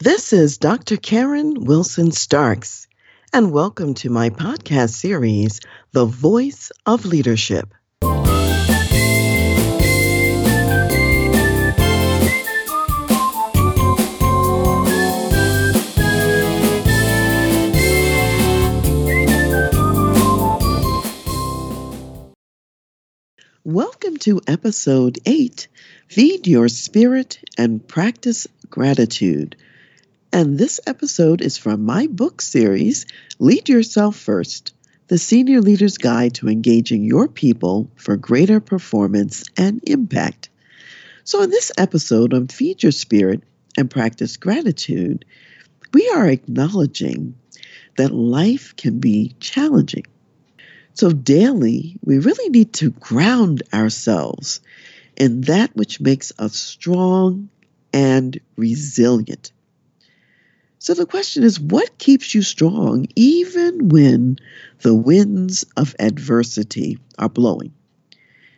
This is Dr. Karen Wilson Starks, and welcome to my podcast series, The Voice of Leadership. Welcome to episode 8 Feed Your Spirit and Practice Gratitude. And this episode is from my book series, Lead Yourself First The Senior Leader's Guide to Engaging Your People for Greater Performance and Impact. So, in this episode on Feed Your Spirit and Practice Gratitude, we are acknowledging that life can be challenging so daily, we really need to ground ourselves in that which makes us strong and resilient. So the question is what keeps you strong even when the winds of adversity are blowing?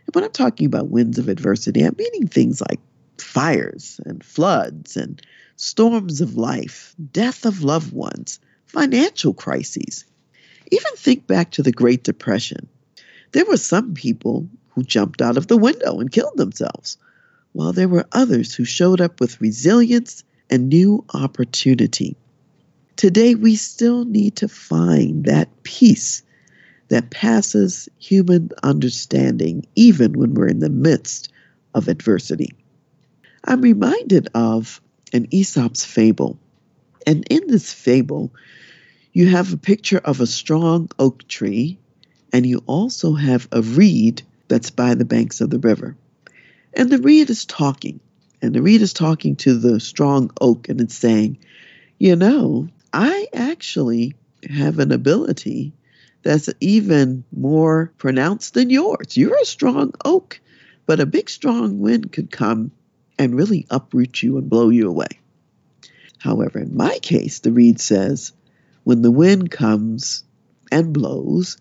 And when I'm talking about winds of adversity, I'm meaning things like fires and floods and storms of life, death of loved ones, financial crises, even think back to the Great Depression. There were some people who jumped out of the window and killed themselves, while there were others who showed up with resilience and new opportunity. Today, we still need to find that peace that passes human understanding, even when we're in the midst of adversity. I'm reminded of an Aesop's fable. And in this fable, you have a picture of a strong oak tree, and you also have a reed that's by the banks of the river. And the reed is talking, and the reed is talking to the strong oak, and it's saying, You know, I actually have an ability that's even more pronounced than yours. You're a strong oak, but a big, strong wind could come and really uproot you and blow you away. However, in my case, the reed says, when the wind comes and blows,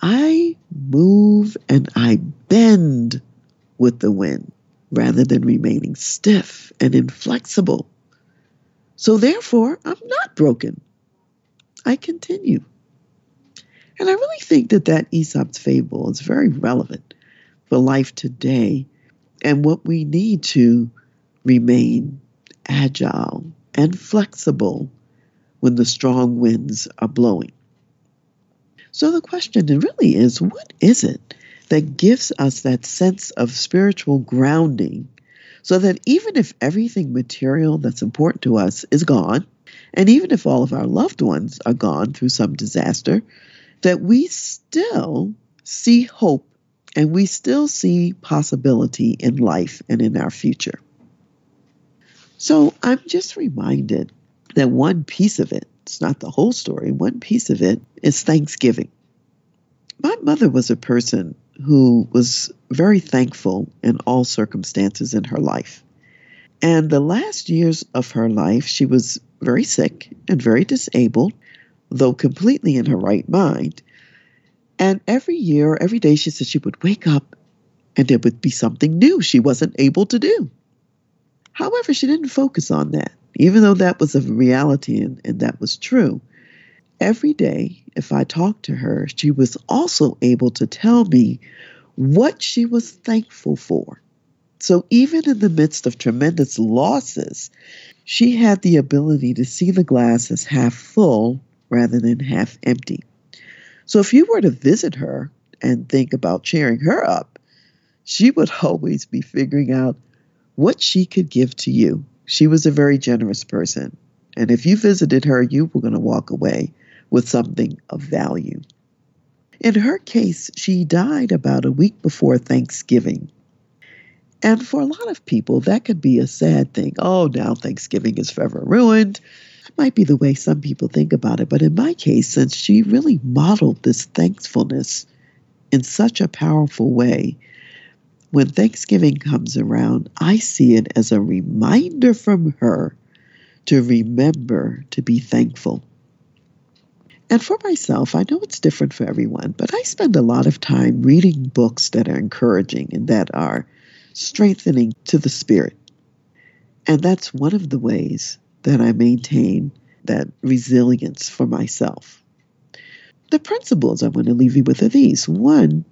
I move and I bend with the wind rather than remaining stiff and inflexible. So therefore, I'm not broken. I continue. And I really think that that Aesop's fable is very relevant for life today and what we need to remain agile and flexible when the strong winds are blowing. So the question really is what is it that gives us that sense of spiritual grounding so that even if everything material that's important to us is gone, and even if all of our loved ones are gone through some disaster, that we still see hope and we still see possibility in life and in our future. So I'm just reminded that one piece of it, it's not the whole story, one piece of it is Thanksgiving. My mother was a person who was very thankful in all circumstances in her life. And the last years of her life, she was very sick and very disabled, though completely in her right mind. And every year, every day, she said she would wake up and there would be something new she wasn't able to do. However, she didn't focus on that even though that was a reality and, and that was true. Every day, if I talked to her, she was also able to tell me what she was thankful for. So, even in the midst of tremendous losses, she had the ability to see the glass as half full rather than half empty. So, if you were to visit her and think about cheering her up, she would always be figuring out what she could give to you she was a very generous person. And if you visited her, you were going to walk away with something of value. In her case, she died about a week before Thanksgiving. And for a lot of people, that could be a sad thing. Oh, now Thanksgiving is forever ruined. That might be the way some people think about it. But in my case, since she really modeled this thankfulness in such a powerful way, when Thanksgiving comes around, I see it as a reminder from her to remember to be thankful. And for myself, I know it's different for everyone, but I spend a lot of time reading books that are encouraging and that are strengthening to the spirit. And that's one of the ways that I maintain that resilience for myself. The principles I want to leave you with are these. One,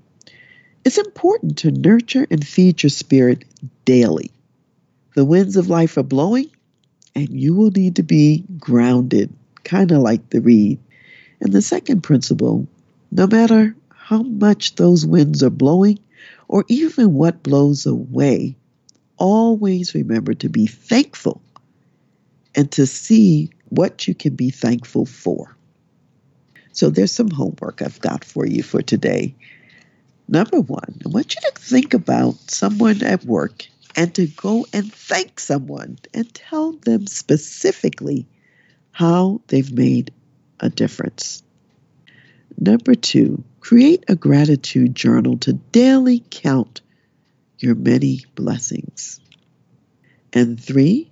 it's important to nurture and feed your spirit daily. The winds of life are blowing, and you will need to be grounded, kind of like the reed. And the second principle no matter how much those winds are blowing, or even what blows away, always remember to be thankful and to see what you can be thankful for. So there's some homework I've got for you for today. Number one, I want you to think about someone at work and to go and thank someone and tell them specifically how they've made a difference. Number two, create a gratitude journal to daily count your many blessings. And three,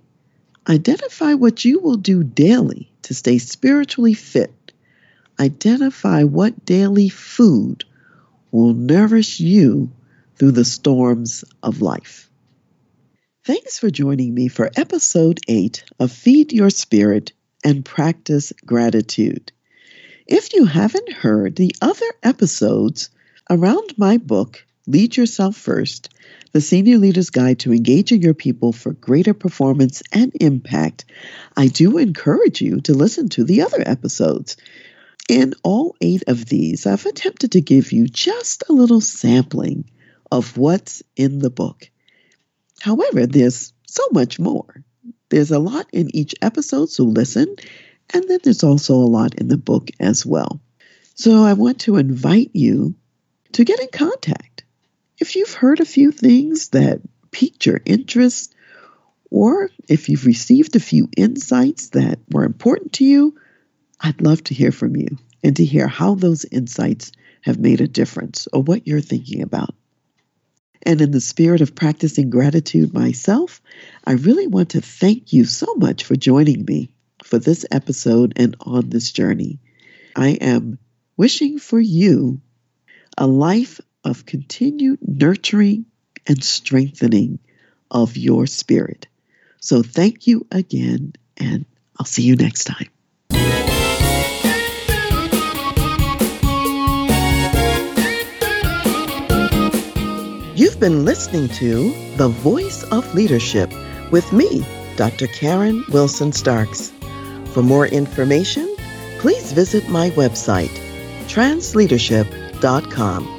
identify what you will do daily to stay spiritually fit. Identify what daily food will nourish you through the storms of life. Thanks for joining me for episode 8 of Feed Your Spirit and Practice Gratitude. If you haven't heard the other episodes around my book, Lead Yourself First The Senior Leader's Guide to Engaging Your People for Greater Performance and Impact, I do encourage you to listen to the other episodes. In all eight of these, I've attempted to give you just a little sampling of what's in the book. However, there's so much more. There's a lot in each episode, so listen and then there's also a lot in the book as well. So I want to invite you to get in contact. If you've heard a few things that piqued your interest, or if you've received a few insights that were important to you, I'd love to hear from you and to hear how those insights have made a difference or what you're thinking about. And in the spirit of practicing gratitude myself, I really want to thank you so much for joining me for this episode and on this journey. I am wishing for you a life of continued nurturing and strengthening of your spirit. So thank you again, and I'll see you next time. Been listening to The Voice of Leadership with me, Dr. Karen Wilson Starks. For more information, please visit my website, transleadership.com.